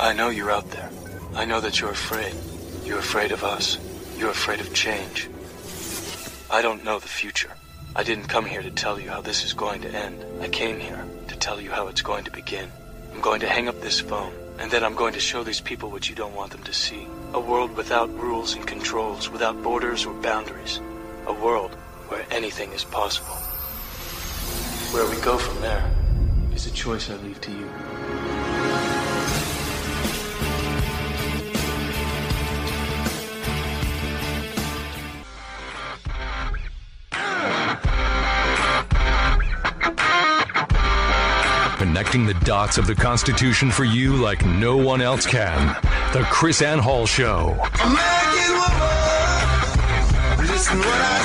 I know you're out there. I know that you're afraid. You're afraid of us. You're afraid of change. I don't know the future. I didn't come here to tell you how this is going to end. I came here to tell you how it's going to begin. I'm going to hang up this phone, and then I'm going to show these people what you don't want them to see. A world without rules and controls, without borders or boundaries. A world where anything is possible. Where we go from there is a choice I leave to you. Connecting the dots of the Constitution for you like no one else can. The KrisAnne Hall Show. American woman, listen what I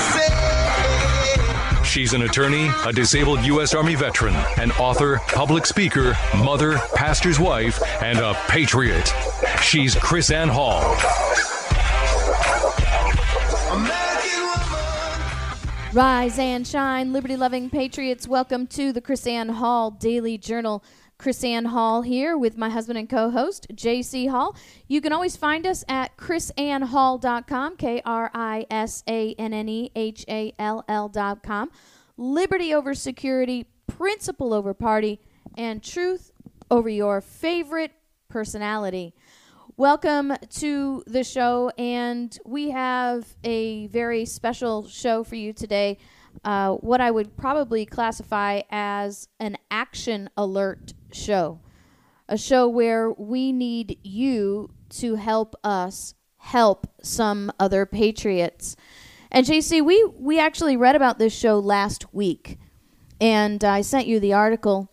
say. She's an attorney, a disabled U.S. Army veteran, an author, public speaker, mother, pastor's wife, and a patriot. She's KrisAnne Hall. Rise and shine, liberty loving patriots. Welcome to the KrisAnne Hall Daily Journal. KrisAnne Hall here with my husband and co host, JC Hall. You can always find us at krisannehall.com, K R I S A N N E H A L L.com. Liberty over security, principle over party, and truth over your favorite personality. Welcome to the show, and we have a very special show for you today. Uh, what I would probably classify as an action alert show, a show where we need you to help us help some other patriots. And JC, we we actually read about this show last week, and I sent you the article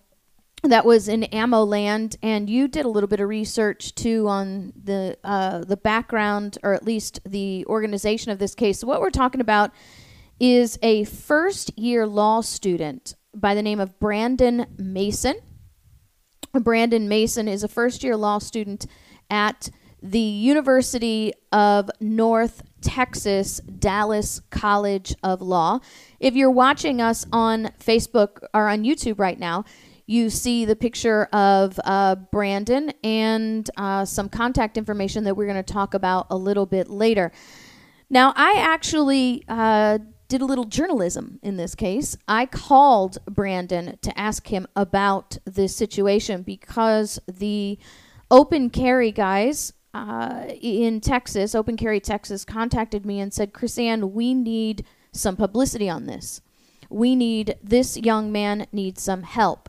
that was in AmmoLand, and you did a little bit of research too on the uh, the background, or at least the organization of this case. So what we're talking about is a first year law student by the name of Brandon Masin. Brandon Masin is a first year law student at the University of North Texas Dallas College of Law. If you're watching us on Facebook or on YouTube right now, you see the picture of uh, Brandon and uh, some contact information that we're going to talk about a little bit later. Now, I actually uh, did a little journalism in this case. I called Brandon to ask him about this situation because the open carry guys uh, in Texas, Open Carry Texas, contacted me and said, KrisAnne, we need some publicity on this. We need, this young man needs some help.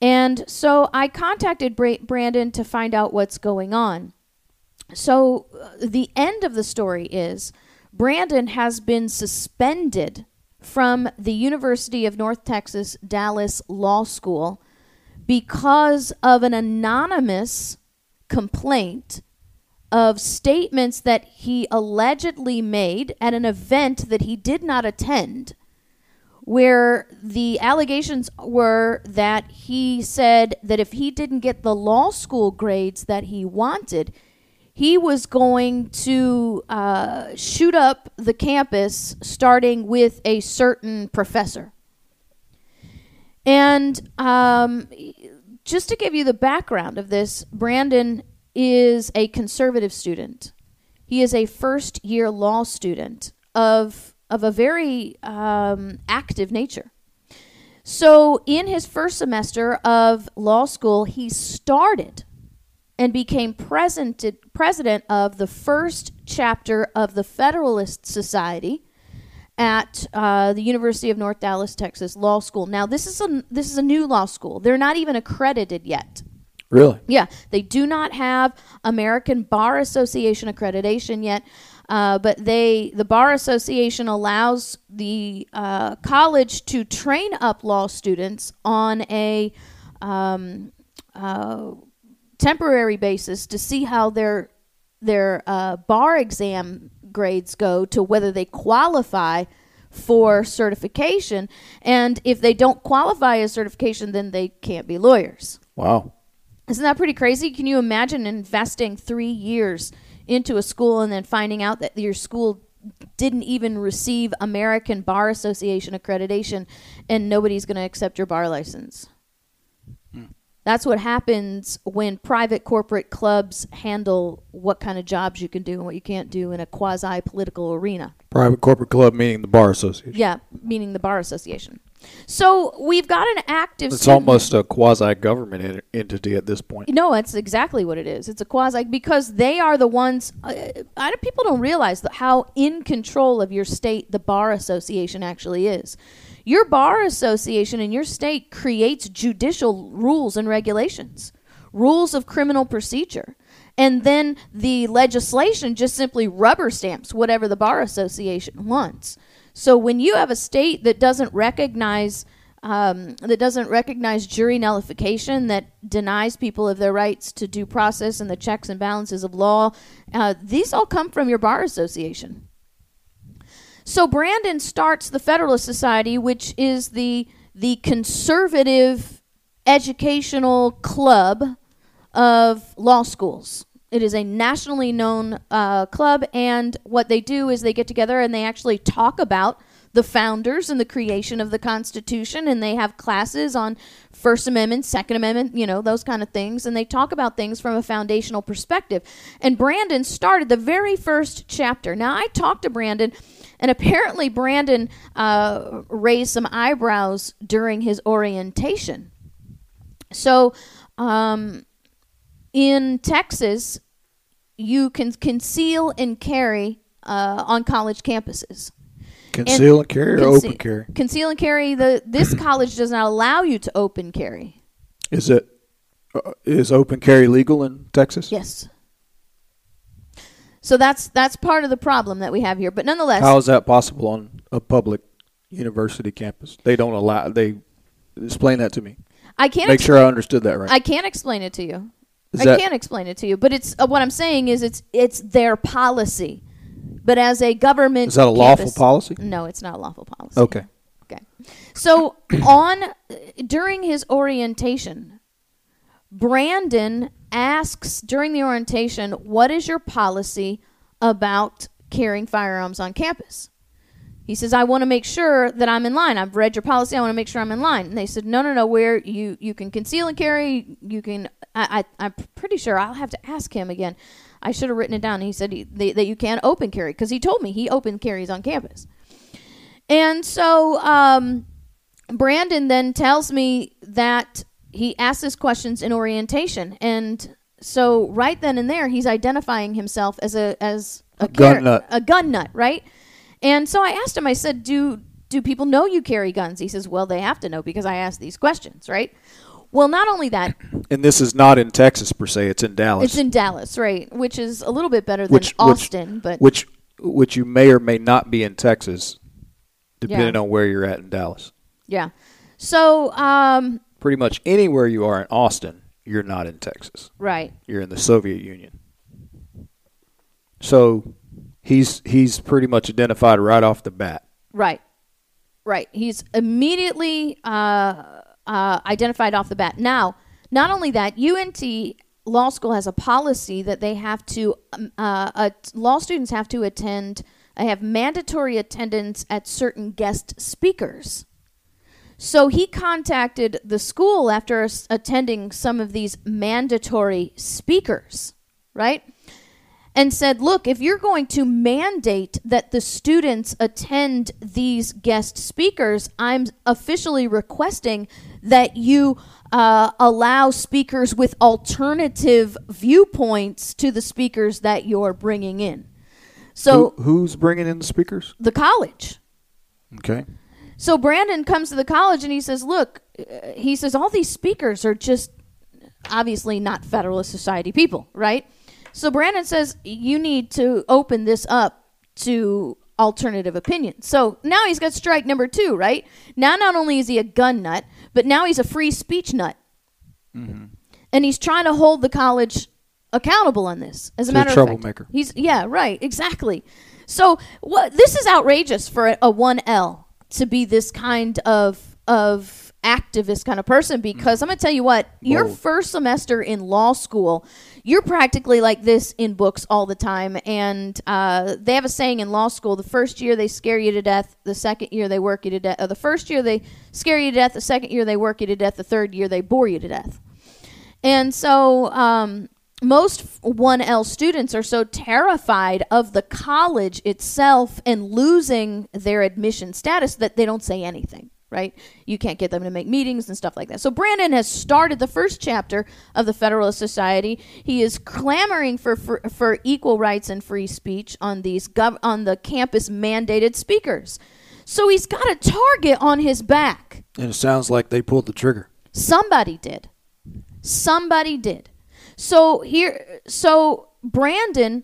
And so I contacted Bra- Brandon to find out what's going on. So uh, the end of the story is Brandon has been suspended from the University of North Texas Dallas Law School because of an anonymous complaint of statements that he allegedly made at an event that he did not attend where the allegations were that he said that if he didn't get the law school grades that he wanted, he was going to uh, shoot up the campus starting with a certain professor. And um, just to give you the background of this, Brandon is a conservative student. He is a first year law student of of a very um, active nature. So, in his first semester of law school, he started and became presented, president of the first chapter of the Federalist Society at uh, the University of North Dallas, Texas Law School. Now, this is a this is a new law school. They're not even accredited yet. Really? Yeah, they do not have American Bar Association accreditation yet. Uh, but they, the bar association allows the uh, college to train up law students on a um, uh, temporary basis to see how their their uh, bar exam grades go to whether they qualify for certification. And if they don't qualify as certification, then they can't be lawyers. Wow. Isn't that pretty crazy? Can you imagine investing three years into a school and then finding out that your school didn't even receive American Bar Association accreditation and nobody's going to accept your bar license? That's what happens when private corporate clubs handle what kind of jobs you can do and what you can't do in a quasi political arena. Private corporate club meaning the bar association. Yeah, meaning the bar association. So we've got an active. It's student- almost a quasi government en- entity at this point. No, that's exactly what it is. It's a quasi because they are the ones. Uh, I people don't realize how in control of your state the bar association actually is. Your bar association in your state creates judicial rules and regulations, rules of criminal procedure, and then the legislation just simply rubber stamps whatever the bar association wants. So when you have a state that doesn't recognize um, that doesn't recognize jury nullification, that denies people of their rights to due process and the checks and balances of law, uh, these all come from your bar association. So Brandon starts the Federalist Society, which is the the conservative educational club of law schools. It is a nationally known uh, club, and what they do is they get together and they actually talk about the founders and the creation of the Constitution, and they have classes on First Amendment, Second Amendment, you know, those kind of things, and they talk about things from a foundational perspective. And Brandon started the very first chapter. Now, I talked to Brandon, and apparently, Brandon uh, raised some eyebrows during his orientation. So, um, in Texas, you can conceal and carry uh, on college campuses. Conceal and, carry or Conce- open carry? Conceal and carry. The this college does not allow you to open carry. Is it uh, is open carry legal in Texas? Yes. So that's that's part of the problem that we have here. But nonetheless, How is that possible on a public university campus? They don't allow. They explain that to me. I can't Make ex- sure I understood that right. I can't explain it to you. Is I that- can't explain it to you, but it's uh, what I'm saying is it's it's their policy. But as a government, Is that a lawful policy? No, it's not a lawful policy. Okay. Okay. So on during his orientation, Brandon asks during the orientation, "What is your policy about carrying firearms on campus?" He says, "I want to make sure that I'm in line. I've read your policy. I want to make sure I'm in line." And they said, "No, no, no. Where you you can conceal and carry. You can. I, I I'm pretty sure I'll have to ask him again. I should have written it down. He said he, they, that you can open carry because he told me he open carries on campus." And so um, Brandon then tells me that he asked his questions in orientation, and so right then and there, he's identifying himself as a as a, gun char- nut. a gun nut, right? And so I asked him. I said, "Do do people know you carry guns?" He says, "Well, they have to know because I asked these questions, right?" Well, not only that, And this is not in Texas per se. It's in Dallas. it's in Dallas, right? Which is a little bit better than which, Austin, which, but which which you may or may not be in Texas, depending Yeah. on where you're at in Dallas. yeah. So, um, Pretty much anywhere you are in Austin, you're not in Texas. right. You're in the Soviet Union. So he's he's pretty much identified right off the bat. Right. Right. He's immediately uh, uh, identified off the bat. Now, not only that, UNT Law School has a policy that they have to, um, uh, uh, law students have to attend, they have mandatory attendance at certain guest speakers. So he contacted the school after s- attending some of these mandatory speakers, right? and said, Look, if you're going to mandate that the students attend these guest speakers, I'm officially requesting that you uh, allow speakers with alternative viewpoints to the speakers that you're bringing in. So, Who, who's bringing in the speakers? the college. Okay. So Brandon comes to the college and he says, "Look, uh, he says all these speakers are just obviously not Federalist Society people, right?" So Brandon says, "You need to open this up to alternative opinions." So now he's got strike number 2, right? Now not only is he a gun nut, but now he's a free speech nut. And he's trying to hold the college accountable on this. As a He's a matter of troublemaker. fact, he's yeah, right, exactly. So what this is outrageous for a, a 1L to be this kind of of activist kind of person because I'm going to tell you what, your first semester in law school, you're practically like this in books all the time and uh, they have a saying in law school, the first year they scare you to death, the second year they work you to death. The first year they scare you to death, the second year they work you to death, the third year they bore you to death. And so um, most 1L students are so terrified of the college itself and losing their admission status that they don't say anything, right? You can't get them to make meetings and stuff like that. So Brandon has started the first chapter of the Federalist Society. He is clamoring for for, for equal rights and free speech on these gov- on the campus mandated speakers. So he's got a target on his back. And it sounds like they pulled the trigger. Somebody did. Somebody did. So here, so Brandon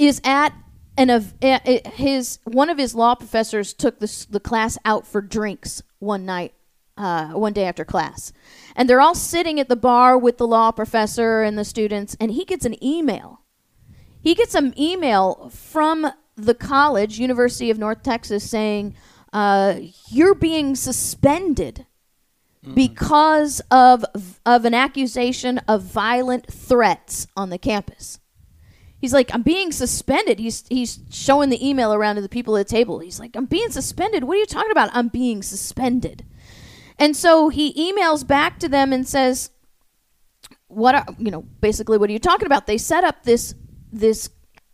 is at an of eh, his one of his law professors took the the class out for drinks one night, uh, one day after class, and they're all sitting at the bar with the law professor and the students, and he gets an email. He gets an email from the college, University of North Texas, saying, uh, "You're being suspended." Because of of an accusation of violent threats on the campus. He's like, I'm being suspended. He's he's showing the email around to the people at the table. He's like, I'm being suspended. What are you talking about? I'm being suspended. And so he emails back to them and says, "What are you know? Basically, what are you talking about?" They set up this this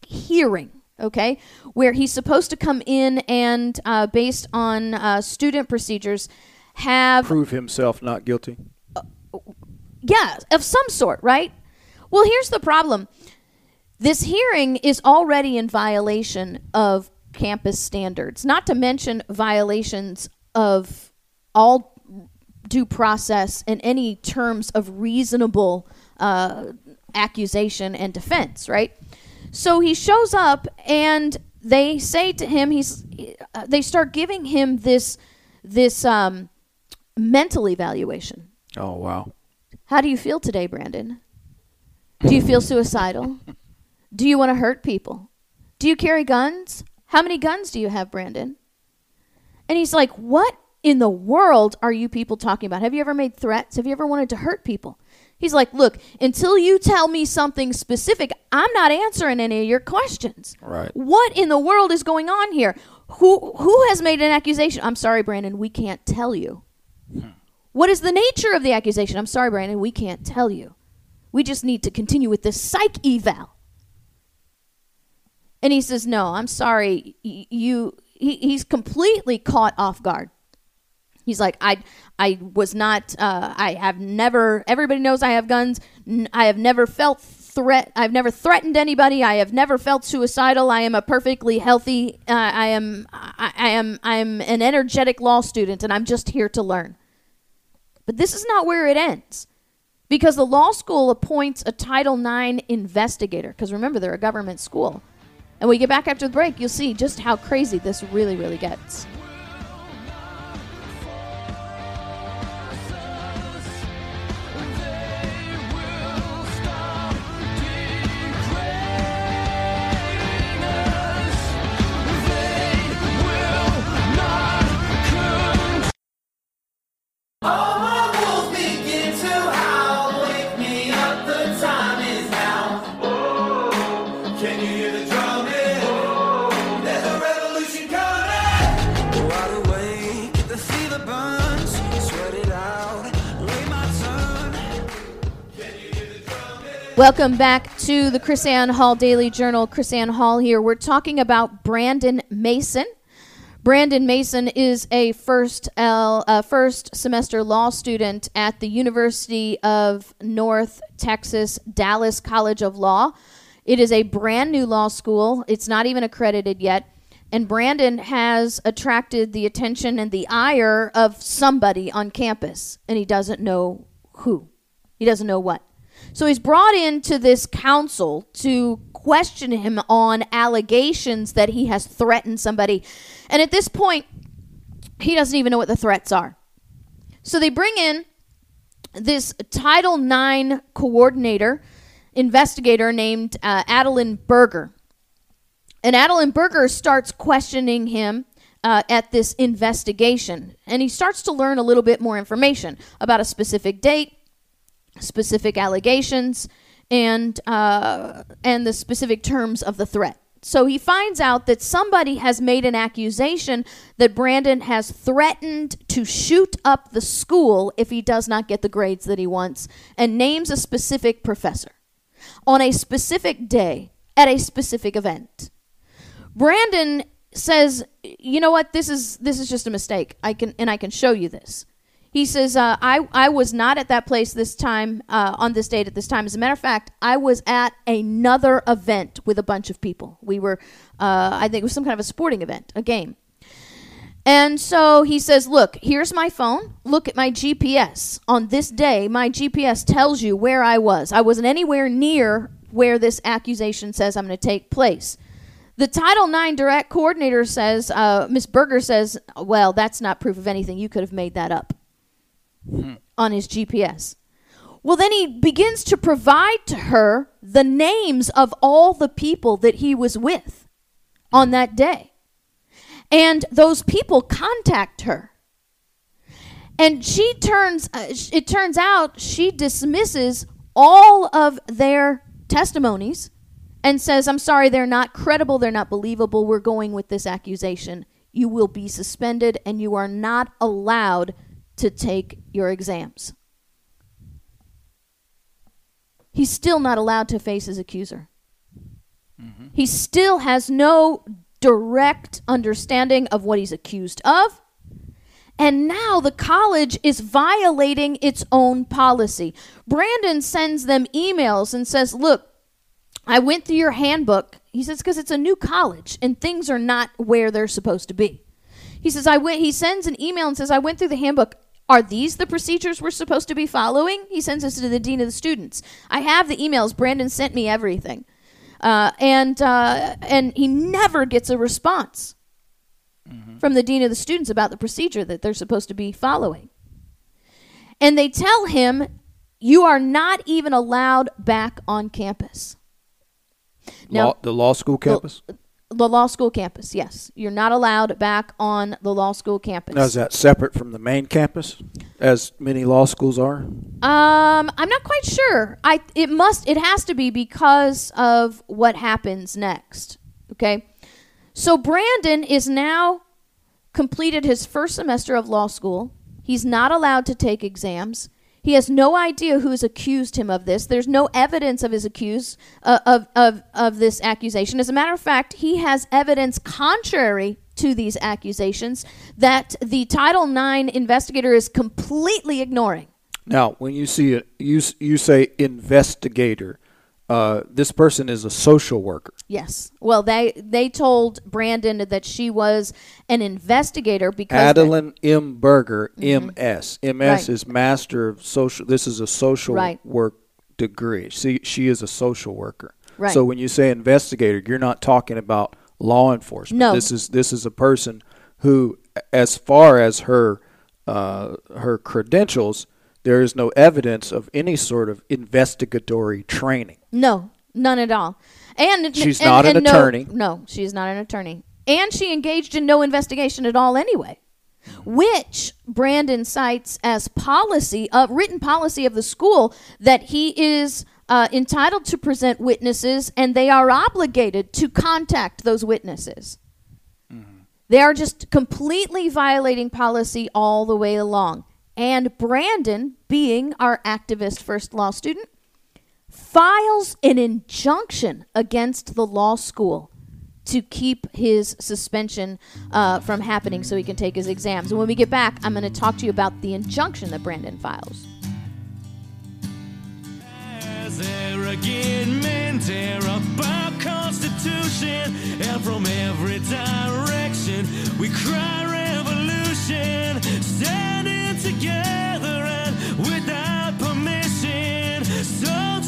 hearing, okay, where he's supposed to come in and, uh, based on uh, student procedures, have Prove himself not guilty. yeah, of some sort, right? Well, here's the problem. This hearing is already in violation of campus standards, not to mention violations of all due process and any terms of reasonable uh, accusation and defense, right? So he shows up and they say to him, he's, uh, they start giving him this, this um, mental evaluation. Oh wow. How do you feel today, Brandon? Do you feel suicidal? Do you want to hurt people? Do you carry guns? How many guns do you have, Brandon? And he's like, What in the world are you people talking about? Have you ever made threats? Have you ever wanted to hurt people? He's like, Look, until you tell me something specific, I'm not answering any of your questions. Right. What in the world is going on here? Who who has made an accusation? I'm sorry, Brandon, we can't tell you. What is the nature of the accusation? I'm sorry, Brandon, we can't tell you. We just need to continue with this psych eval. And he says, No, I'm sorry. You, he, he's completely caught off guard. He's like, I, I was not. Uh, I have never. Everybody knows I have guns. I have never felt threat. I've never threatened anybody. I have never felt suicidal. I am a perfectly healthy. Uh, I am. I, I am. I am an energetic law student, and I'm just here to learn. But this is not where it ends. Because the law school appoints a Title IX investigator. Because remember, they're a government school. And we get back after the break, you'll see just how crazy this really, really gets. All Welcome back to the KrisAnne Hall Daily Journal. KrisAnne Hall here. We're talking about Brandon Masin. Brandon Masin is a first L, uh, first semester law student at the University of North Texas Dallas College of Law. It is a brand new law school. It's not even accredited yet. And Brandon has attracted the attention and the ire of somebody on campus, and he doesn't know who. He doesn't know what. So he's brought into this council to question him on allegations that he has threatened somebody. And at this point, he doesn't even know what the threats are. So they bring in this Title IX coordinator, investigator named uh, Adeline Berger. And Adeline Berger starts questioning him uh, at this investigation. And he starts to learn a little bit more information about a specific date, specific allegations, and, uh, and the specific terms of the threat. So he finds out that somebody has made an accusation that Brandon has threatened to shoot up the school if he does not get the grades that he wants and names a specific professor on a specific day at a specific event. Brandon says, "You know what? This is this is just a mistake. I can and I can show you this." He says, uh, I, I was not at that place this time, uh, on this date at this time. As a matter of fact, I was at another event with a bunch of people. We were, uh, I think it was some kind of a sporting event, a game. And so he says, Look, here's my phone. Look at my GPS. On this day, my GPS tells you where I was. I wasn't anywhere near where this accusation says I'm going to take place. The Title IX direct coordinator says, uh, Miss Berger says, Well, that's not proof of anything. You could have made that up on his GPS. Well, then he begins to provide to her the names of all the people that he was with on that day. And those people contact her. And she turns, uh, it turns out she dismisses all of their testimonies and says, I'm sorry, they're not credible, they're not believable. We're going with this accusation. You will be suspended and you are not allowed to take your exams. He's still not allowed to face his accuser. Mm-hmm. He still has no direct understanding of what he's accused of. And now the college is violating its own policy. Brandon sends them emails and says, Look, I went through your handbook. He says, because it's a new college and things are not where they're supposed to be. He says, I went, he sends an email and says, I went through the handbook. Are these the procedures we're supposed to be following? He sends this to the dean of the students. I have the emails. Brandon sent me everything. Uh, and, uh, and he never gets a response from the dean of the students about the procedure that they're supposed to be following. And they tell him, you are not even allowed back on campus. Now, law, the law school campus. the law school campus, yes. You're not allowed back on the law school campus. Now is that separate from the main campus, as many law schools are? Um, I'm not quite sure. I it must it has to be because of what happens next. Okay, so Brandon is now completed his first semester of law school. He's not allowed to take exams. He has no idea who's accused him of this. There's no evidence of his accuse uh, of, of of this accusation. As a matter of fact, he has evidence contrary to these accusations that the Title IX investigator is completely ignoring. Now, when you see it, you you say investigator. Uh, this person is a social worker. Yes. Well, they they told Brandon that she was an investigator because Mm-hmm. Adeline M. Berger, M.S. M.S. Right. is Master of Social. This is a social Right. work degree. See, she is a social worker. Right. So when you say investigator, you're not talking about law enforcement. No. This is this is a person who, as far as her uh, her credentials, there is no evidence of any sort of investigatory training. No, none at all. And She's and- not an and no- attorney. No, she is not an attorney. And she engaged in no investigation at all anyway. Which Brandon cites as policy, of written policy of the school, that he is uh, entitled to present witnesses and they are obligated to contact those witnesses. They are just completely violating policy all the way along. And Brandon, being our activist first law student, files an injunction against the law school to keep his suspension uh, from happening so he can take his exams. And when we get back, I'm going to talk to you about the injunction that Brandon files. Men tear up our constitution, and from every direction we cry revolution, standing together and permission,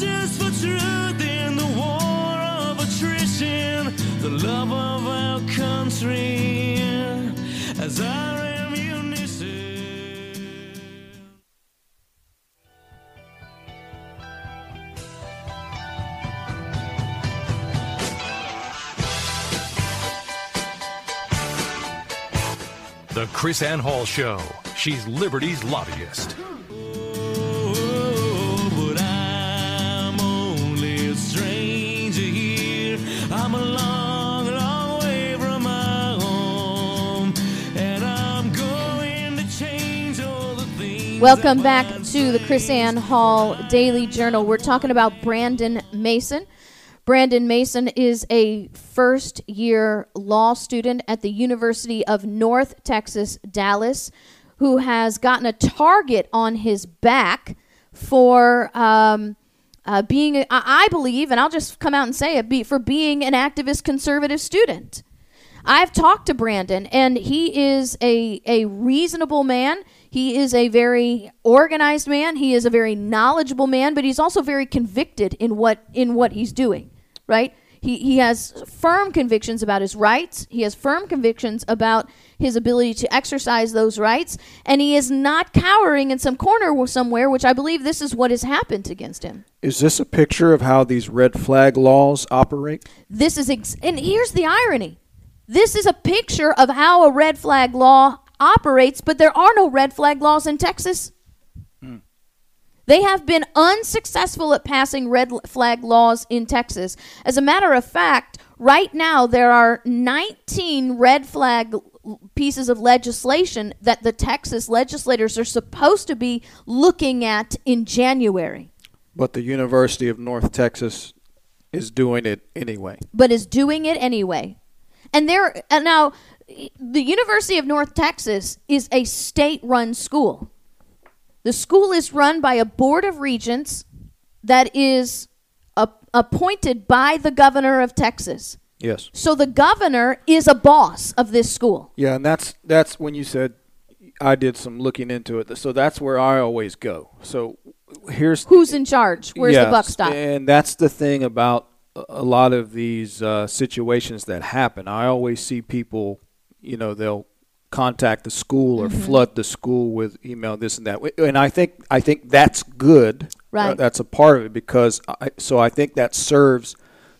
for truth in the war of attrition, the love of our country as our ammunition. The KrisAnne Hall Show. She's Liberty's lobbyist. Welcome back to the KrisAnne Hall Daily Journal. We're talking about Brandon Masin. Brandon Masin is a first year law student at the University of North Texas, Dallas, who has gotten a target on his back for um, uh, being, I I believe, and I'll just come out and say it, be, for being an activist conservative student. I've talked to Brandon, and he is a, a reasonable man. He is a very organized man. He is a very knowledgeable man, but he's also very convicted in what in what he's doing. Right? He he has firm convictions about his rights. He has firm convictions about his ability to exercise those rights, and he is not cowering in some corner somewhere, which I believe this is what has happened against him. Is this a picture of how these red flag laws operate? This is ex- and here's the irony. This is a picture of how a red flag law operates, but there are no red flag laws in Texas. Hmm. They have been unsuccessful at passing red flag laws in Texas. As a matter of fact, right now there are 19 red flag pieces of legislation that the Texas legislators are supposed to be looking at in January, But the University of North Texas is doing it anyway. but is doing it anyway. And there and now the University of North Texas is a state-run school. The school is run by a board of regents that is a- appointed by the governor of Texas. Yes. So the governor is a boss of this school. Yeah, and that's that's when you said I did some looking into it. So that's where I always go. So here's Who's in charge? Where's the buck stop? And that's the thing about a- a lot of these uh, situations that happen. I always see people, you know, they'll contact the school or Mm-hmm. flood the school with email this and that. And I think I think that's good. Right. Uh, that's a part of it because I, so I think that serves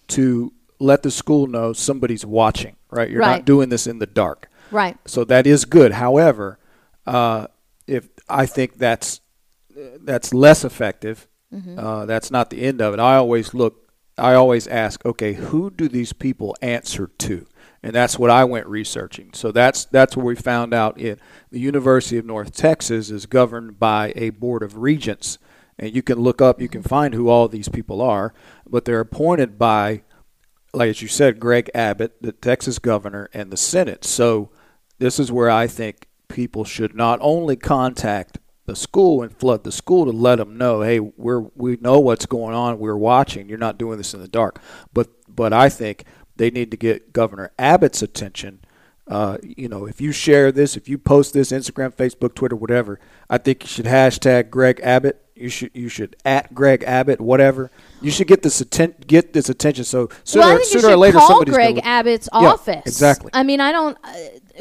to let the school know somebody's watching. Right. You're Right. not doing this in the dark. Right. So that is good. However, uh, if I think that's that's less effective, uh, that's not the end of it. I always look. I always ask, okay, who do these people answer to? And that's what I went researching. So that's that's where we found out it. The University of North Texas is governed by a board of regents, and you can look up, you can find who all these people are, but they're appointed by like as you said, Greg Abbott, the Texas governor, and the Senate. So this is where I think people should not only contact the school and flood the school to let them know, hey, we're we know what's going on, we're watching. You're not doing this in the dark. But but I think they need to get Governor Abbott's attention. Uh, you know, if you share this, if you post this, Instagram, Facebook, Twitter, whatever, I think you should hashtag Greg Abbott. You should you should at Greg Abbott, whatever. You should get this atten- get this attention. So sooner, well, I think you sooner or later, call somebody's Greg gonna, Abbott's Yeah, office. exactly. I mean, I don't. Uh,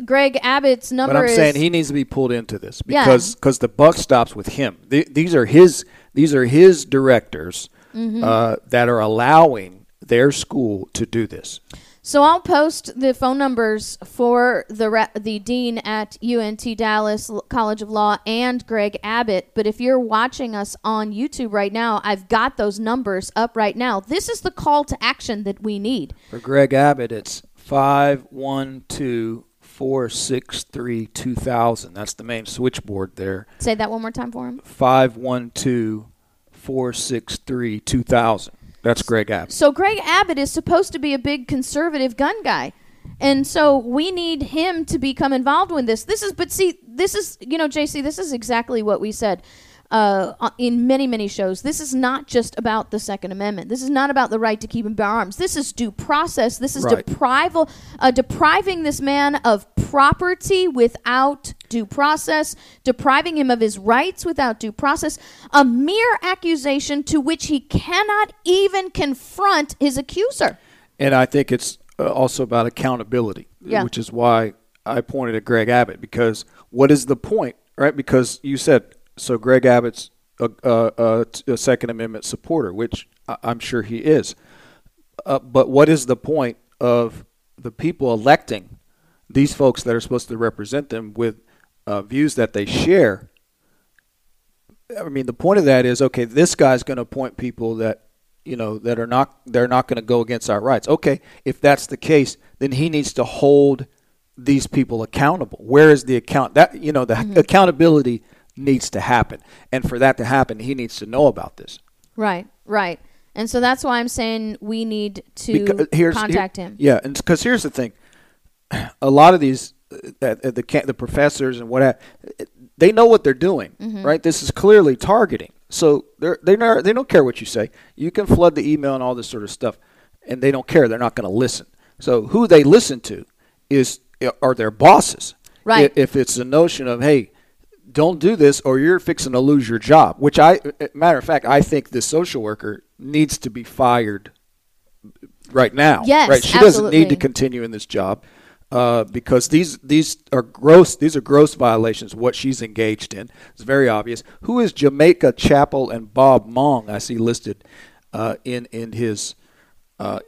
Greg Abbott's number But I'm is. saying he needs to be pulled into this Yeah. because cause the buck stops with him. Th- these are his these are his directors Mm-hmm. uh, that are allowing their school to do this. So I'll post the phone numbers for the re- the dean at UNT Dallas College of Law and Greg Abbott. But if you're watching us on YouTube right now, I've got those numbers up right now. This is the call to action that we need. For Greg Abbott, it's five one two four six three two thousand. That's the main switchboard there. Say that one more time for him. Five one two four six three two thousand. That's Greg Abbott. So Greg Abbott is supposed to be a big conservative gun guy. And so we need him to become involved with this. This is, but see, this is, you know, JC, this is exactly what we said uh, in many, many shows. This is not just about the Second Amendment. This is not about the right to keep and bear arms. This is due process. This is Right. deprival, uh, depriving this man of property without due process, depriving him of his rights without due process, a mere accusation to which he cannot even confront his accuser. And I think it's uh, also about accountability, Yeah. which is why I pointed at Greg Abbott because what is the point, right? Because you said so. Greg Abbott's a, a, a, a Second Amendment supporter, which I'm sure he is. Uh, but what is the point of the people electing these folks that are supposed to represent them with uh, views that they share? I mean, the point of that is okay. This guy's going to appoint people that you know that are not they're not going to go against our rights. Okay, if that's the case, then he needs to hold these people accountable. Where is the account that you know the accountability needs to happen. And for that to happen, he needs to know about this. Right, right. And so that's why I'm saying we need to contact here- him. Yeah, and because here's the thing, a lot of these, uh, uh, the the professors and what have, they know what they're doing, Mm-hmm. right? This is clearly targeting. So they're they not they don't care what you say. You can flood the email and all this sort of stuff, and they don't care. They're not going to listen. So who they listen to is are their bosses. Right. If it's the notion of hey. Don't do this, or you're fixing to lose your job. Which I, uh, matter of fact, I think this social worker needs to be fired right now. Yes, right. She doesn't need to continue in this job uh, because these these are gross. These are gross violations. What she's engaged in It's very obvious. Who is Jamaica Chapel and Bob Mong? I see listed uh, in in his uh,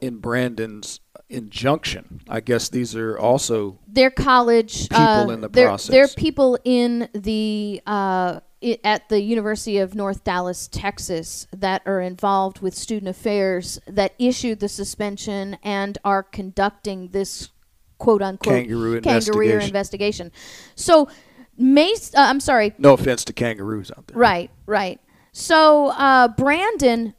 in Brandon's injunction. I guess these are also They're college People uh, in the they're, process. They're people in the uh, i- at the University of North Dallas, Texas, that are involved with student affairs that issued the suspension and are conducting this quote unquote Kangaroo kangaroo investigation. investigation. So, Mace, uh, I'm sorry, no offense to kangaroos out there. Right, right. So uh, Brandon,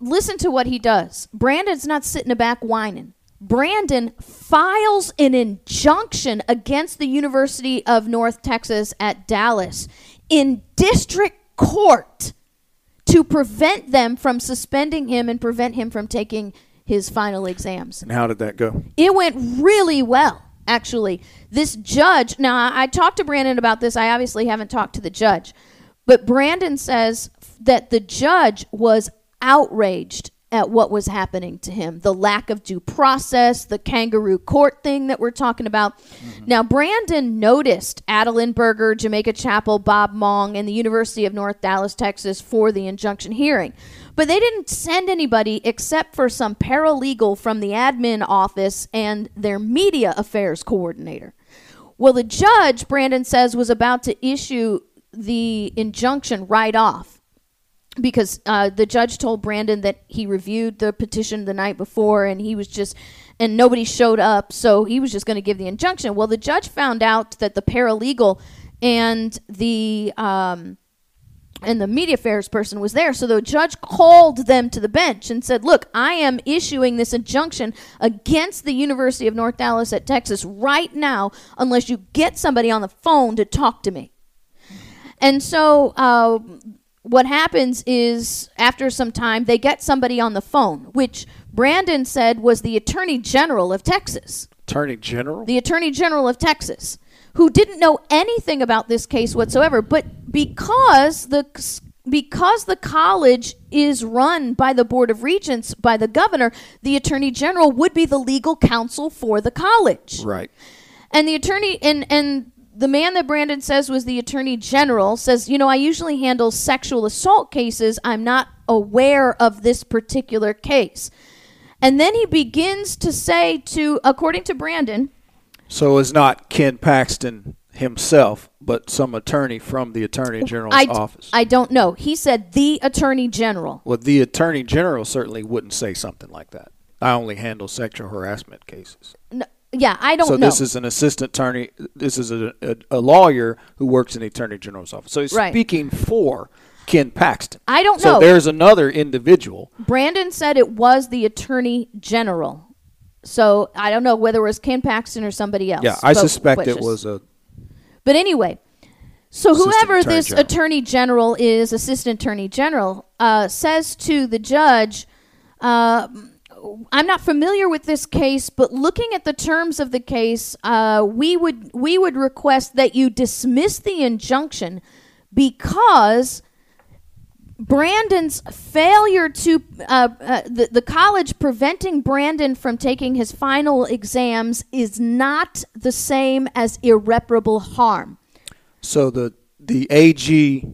listen to what he does. Brandon's not sitting back whining. Brandon files an injunction against the University of North Texas at Dallas in district court to prevent them from suspending him and prevent him from taking his final exams. And how did that go? It went really well, actually. This judge, now I I talked to Brandon about this. I obviously haven't talked to the judge, but Brandon says that the judge was outraged at what was happening to him the lack of due process, the kangaroo court thing that we're talking about. Mm-hmm. Now, Brandon noticed Adeline Berger, Jamaica Chapel, Bob Mong, and the University of North Dallas, Texas for the injunction hearing. But they didn't send anybody except for some paralegal from the admin office and their media affairs coordinator. Well, the judge, Brandon says, was about to issue the injunction right off because uh, the judge told Brandon that he reviewed the petition the night before and he was just and nobody showed up so he was just going to give the injunction. Well the judge found out that the paralegal and the um, and the media affairs person was there so the judge called them to the bench and said look i am issuing this injunction against the university of north dallas at texas right now unless you get somebody on the phone to talk to me. And so uh, what happens is after some time they get somebody on the phone, which Brandon said was the Attorney General of Texas. Attorney General. The Attorney General of Texas, who didn't know anything about this case whatsoever, but because the because the college is run by the Board of Regents by the governor, the Attorney General would be the legal counsel for the college. right. And the attorney and and the man that Brandon says was the attorney general says, you know, I usually handle sexual assault cases. I'm not aware of this particular case. And then he begins to say to according to Brandon, So it's not Ken Paxton himself, but some attorney from the Attorney General's I, office. I don't know. He said the attorney general. well, the Attorney General certainly wouldn't say something like that. I only handle sexual harassment cases. No, yeah, I don't know. So know. this is an assistant attorney. This is a, a, a lawyer who works in the Attorney General's office. So he's Right. speaking for Ken Paxton. I don't so know. So there's another individual. Brandon said it was the attorney general. So I don't know whether it was Ken Paxton or somebody else. Yeah, I suspect but it was a. But anyway, so whoever Attorney this General. attorney general is, assistant attorney general, uh, says to the judge, uh, "I'm not familiar with this case, but looking at the terms of the case, uh, we would we would request that you dismiss the injunction because." Brandon's failure to uh, uh, the the college preventing Brandon from taking his final exams is not the same as irreparable harm. So the the AG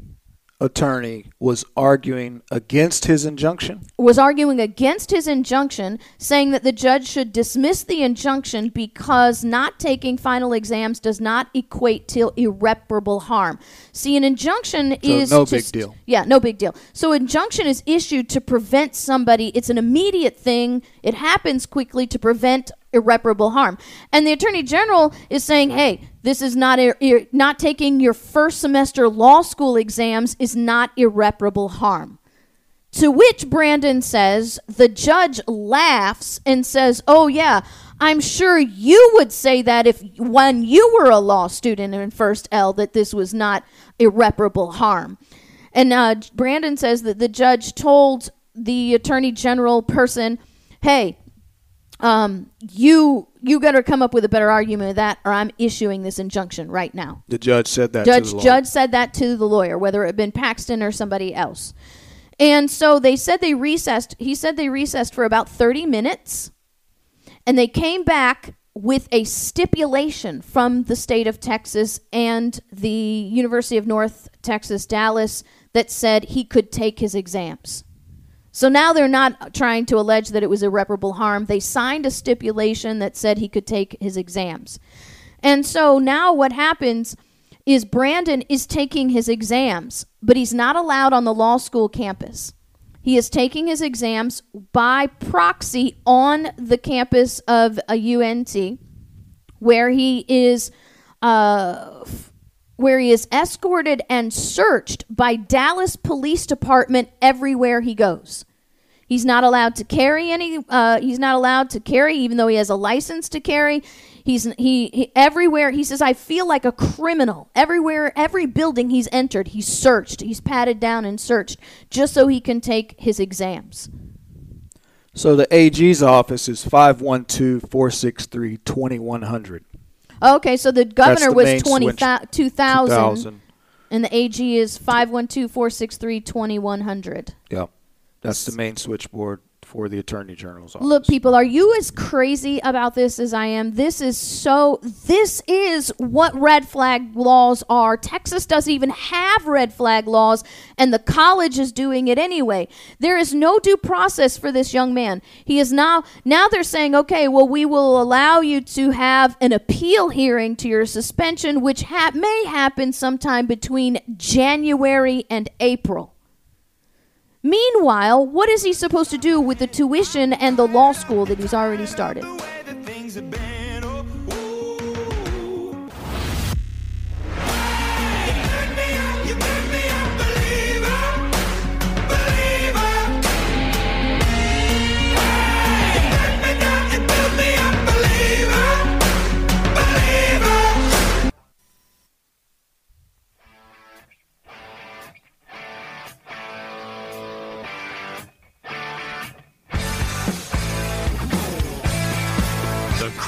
attorney was arguing against his injunction. was arguing against his injunction, saying that the judge should dismiss the injunction because not taking final exams does not equate to irreparable harm. See, an injunction is no big deal. Yeah, no big deal. So injunction is issued to prevent somebody. It's an immediate thing. It happens quickly to prevent irreparable harm. And the attorney general is saying, "Hey, this is not ir- ir- not taking your first semester law school exams is not irreparable harm." To which Brandon says, the judge laughs and says, Oh, yeah, I'm sure you would say that if when you were a law student in first L, that this was not irreparable harm. And uh, Brandon says that the judge told the attorney general person, Hey, um, you you got to come up with a better argument of that, or I'm issuing this injunction right now. The judge said that. to Judge the. Judge said that to the lawyer, whether it had been Paxton or somebody else. And so they said they recessed. He said they recessed for about 30 minutes. And they came back with a stipulation from the state of Texas and the University of North Texas, Dallas, that said he could take his exams. So now they're not trying to allege that it was irreparable harm. They signed a stipulation that said he could take his exams. And so now what happens is Brandon is taking his exams, but he's not allowed on the law school campus. He is taking his exams by proxy on the campus of a UNT, where he is, uh, where he is escorted and searched by Dallas Police Department everywhere he goes. He's not allowed to carry any. Uh, he's not allowed to carry, even though he has a license to carry. He's he, he everywhere. He says, "I feel like a criminal everywhere. Every building he's entered, he's searched. He's patted down and searched just so he can take his exams." So the AG's office is 512-463-2100. Oh, okay, so the governor the was main twenty 2000, 2000. and the AG is 512-463-2100. Yep. That's the main switchboard for the Attorney General's office. Look, people, are you as crazy about this as I am? This is so. This is what red flag laws are. Texas doesn't even have red flag laws, and the college is doing it anyway. There is no due process for this young man. He is now. Now they're saying, okay, well, we will allow you to have an appeal hearing to your suspension, which ha- may happen sometime between January and April. Meanwhile, what is he supposed to do with the tuition and the law school that he's already started?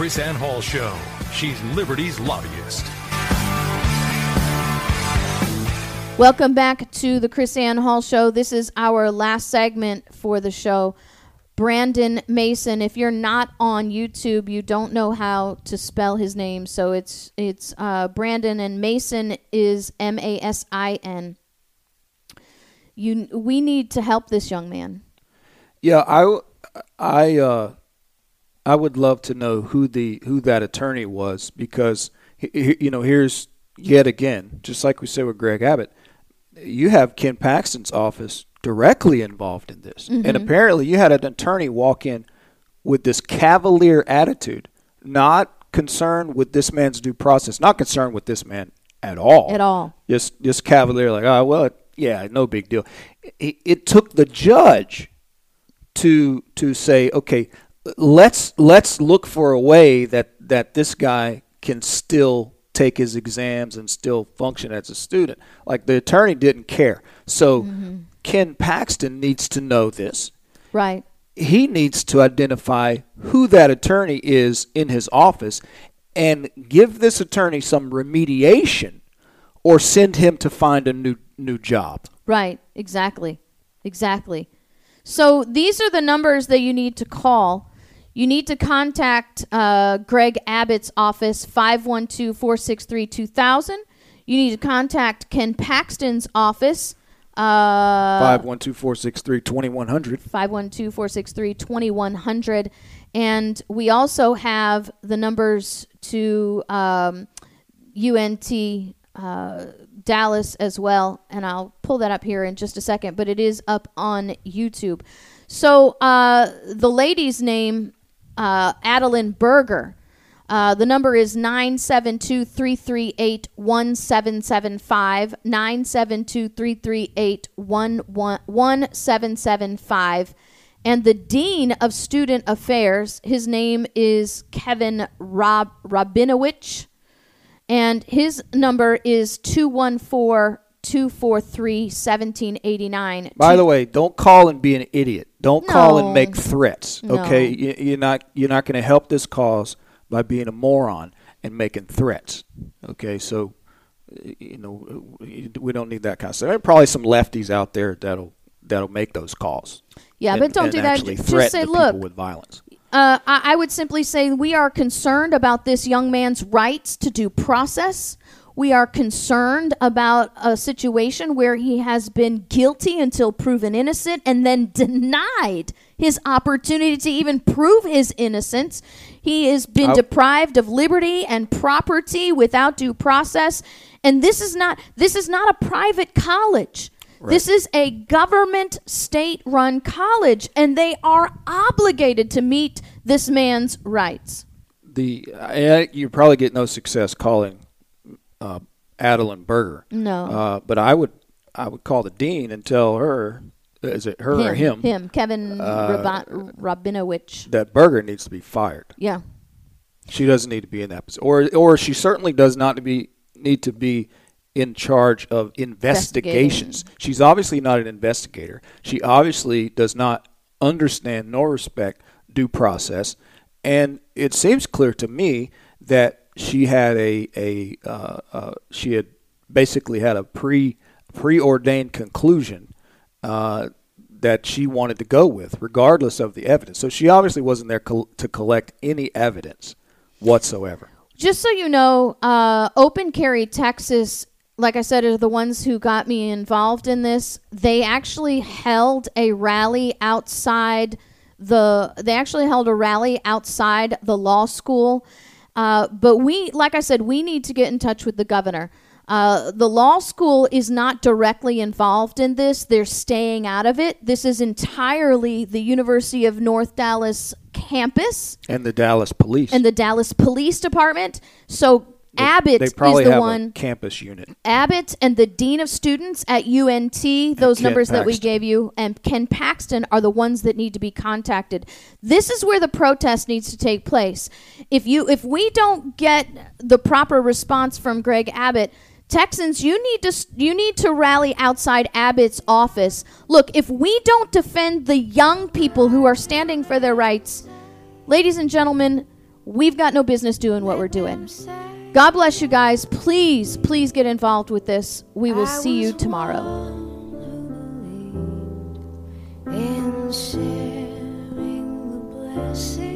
KrisAnne Hall Show. She's Liberty's lobbyist. Welcome back to the KrisAnne Hall Show. This is our last segment for the show. Brandon Masin. If you're not on YouTube, you don't know how to spell his name, so it's it's uh, Brandon and Masin is M A S I N. You, we need to help this young man. Yeah, I, I uh, I would love to know who the who that attorney was because you know here's yet again, just like we said with Greg Abbott, you have Ken Paxton's office directly involved in this, and mm-hmm. apparently you had an attorney walk in with this cavalier attitude, not concerned with this man's due process, not concerned with this man at all, At all. just just cavalier, like oh well, yeah, no big deal. It, it took the judge to to say, okay, let's let's look for a way that that this guy can still take his exams and still function as a student. Like the attorney didn't care. So mm-hmm. Ken Paxton needs to know this. Right. He needs to identify who that attorney is in his office and give this attorney some remediation or send him to find a new new job. Right, exactly. Exactly. So these are the numbers that you need to call. You need to contact uh, Greg Abbott's office, 512 463 2000. You need to contact Ken Paxton's office, Uh, Five one two four six three twenty one hundred. 512 463 2100. And we also have the numbers to um, UNT uh, Dallas as well. And I'll pull that up here in just a second, but it is up on YouTube. So uh, the lady's name, uh, Adeline Berger. Uh, the number is 972 338 1775. 972 338 1775. And the Dean of Student Affairs, his name is Kevin Rob- Rabinowitz. And his number is 214 243 1789. By the way, don't call and be an idiot. Don't call and make threats. No. Okay, you, you're not you're not going to help this cause by being a moron and making threats. Okay, so uh, you know we don't need that kind of stuff. There are probably some lefties out there that'll that'll make those calls. Yeah, and- but don't do that. Just say, look, people with violence. Uh, I, I would simply say we are concerned about this young man's rights to due process. We are concerned about a situation where he has been guilty until proven innocent and then denied his opportunity to even prove his innocence. He has been I- deprived of liberty and property without due process. And this is not this is not a private college. This is a government state run college, and they are obligated to meet this man's rights. The uh, you probably get no success calling uh, Adeline Berger. No. uh, but I would I would call the dean and tell her is it her or him Him, Kevin Rabinowitz. that Berger needs to be fired. Yeah. She doesn't need to be in that position, or or she certainly does not be need to be in charge of investigations. She's obviously not an investigator. She obviously does not understand nor respect due process, and it seems clear to me that she had a a uh, uh, she had basically had a pre preordained conclusion. Uh, that she wanted to go with, regardless of the evidence. So she obviously wasn't there col- to collect any evidence whatsoever. Just so you know, uh, Open Carry Texas, like I said, are the ones who got me involved in this. They actually held a rally outside the. They actually held a rally outside the law school. Uh, but we, like I said, we need to get in touch with the governor. Uh, the law school is not directly involved in this. They're staying out of it. This is entirely the University of North Dallas campus And the Dallas police. and the Dallas Police Department. So Abbott they probably is the have one. a campus unit. Abbott and the dean of students at UNT, those numbers that we gave you, and Ken Paxton are the ones that need to be contacted. This is where the protest needs to take place. If you if we don't get the proper response from Greg Abbott, Texans, you need to you need to rally outside Abbott's office. Look, if we don't defend the young people who are standing for their rights, ladies and gentlemen, we've got no business doing what we're doing. God bless you guys. Please, please get involved with this. We will I see you tomorrow. Sharing the blessing.